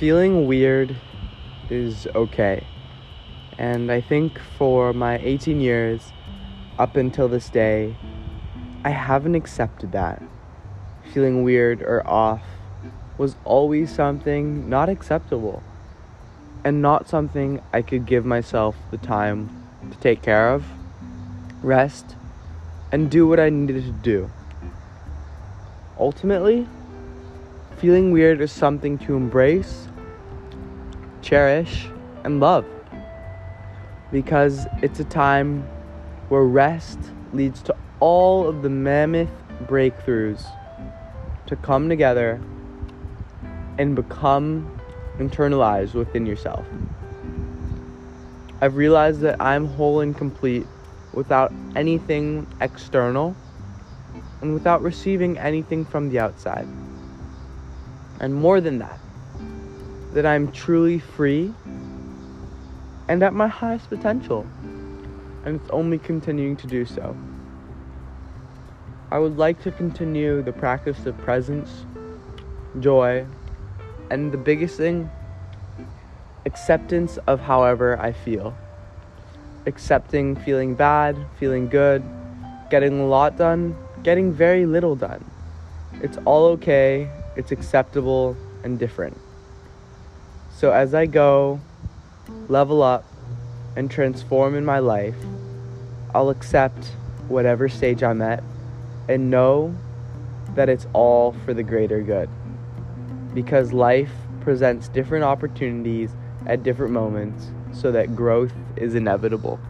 feeling weird is okay. And I think for my 18 years up until this day, I haven't accepted that. Feeling weird or off was always something not acceptable and not something I could give myself the time to take care of, rest, and do what I needed to do. Ultimately, feeling weird is something to embrace, cherish, and love because it's a time where rest leads to all of the mammoth breakthroughs to come together and become internalized within yourself. I've realized that I'm whole and complete without anything external and without receiving anything from the outside. And more than that, that I'm truly free and at my highest potential, and it's only continuing to do so. I would like to continue the practice of presence, joy, and the biggest thing, acceptance of however I feel. Accepting feeling bad, feeling good, getting a lot done, getting very little done. It's all okay, it's acceptable and different. So as I go, level up, and transform in my life, I'll accept whatever stage I'm at and know that it's all for the greater good. Because life presents different opportunities at different moments so that growth is inevitable.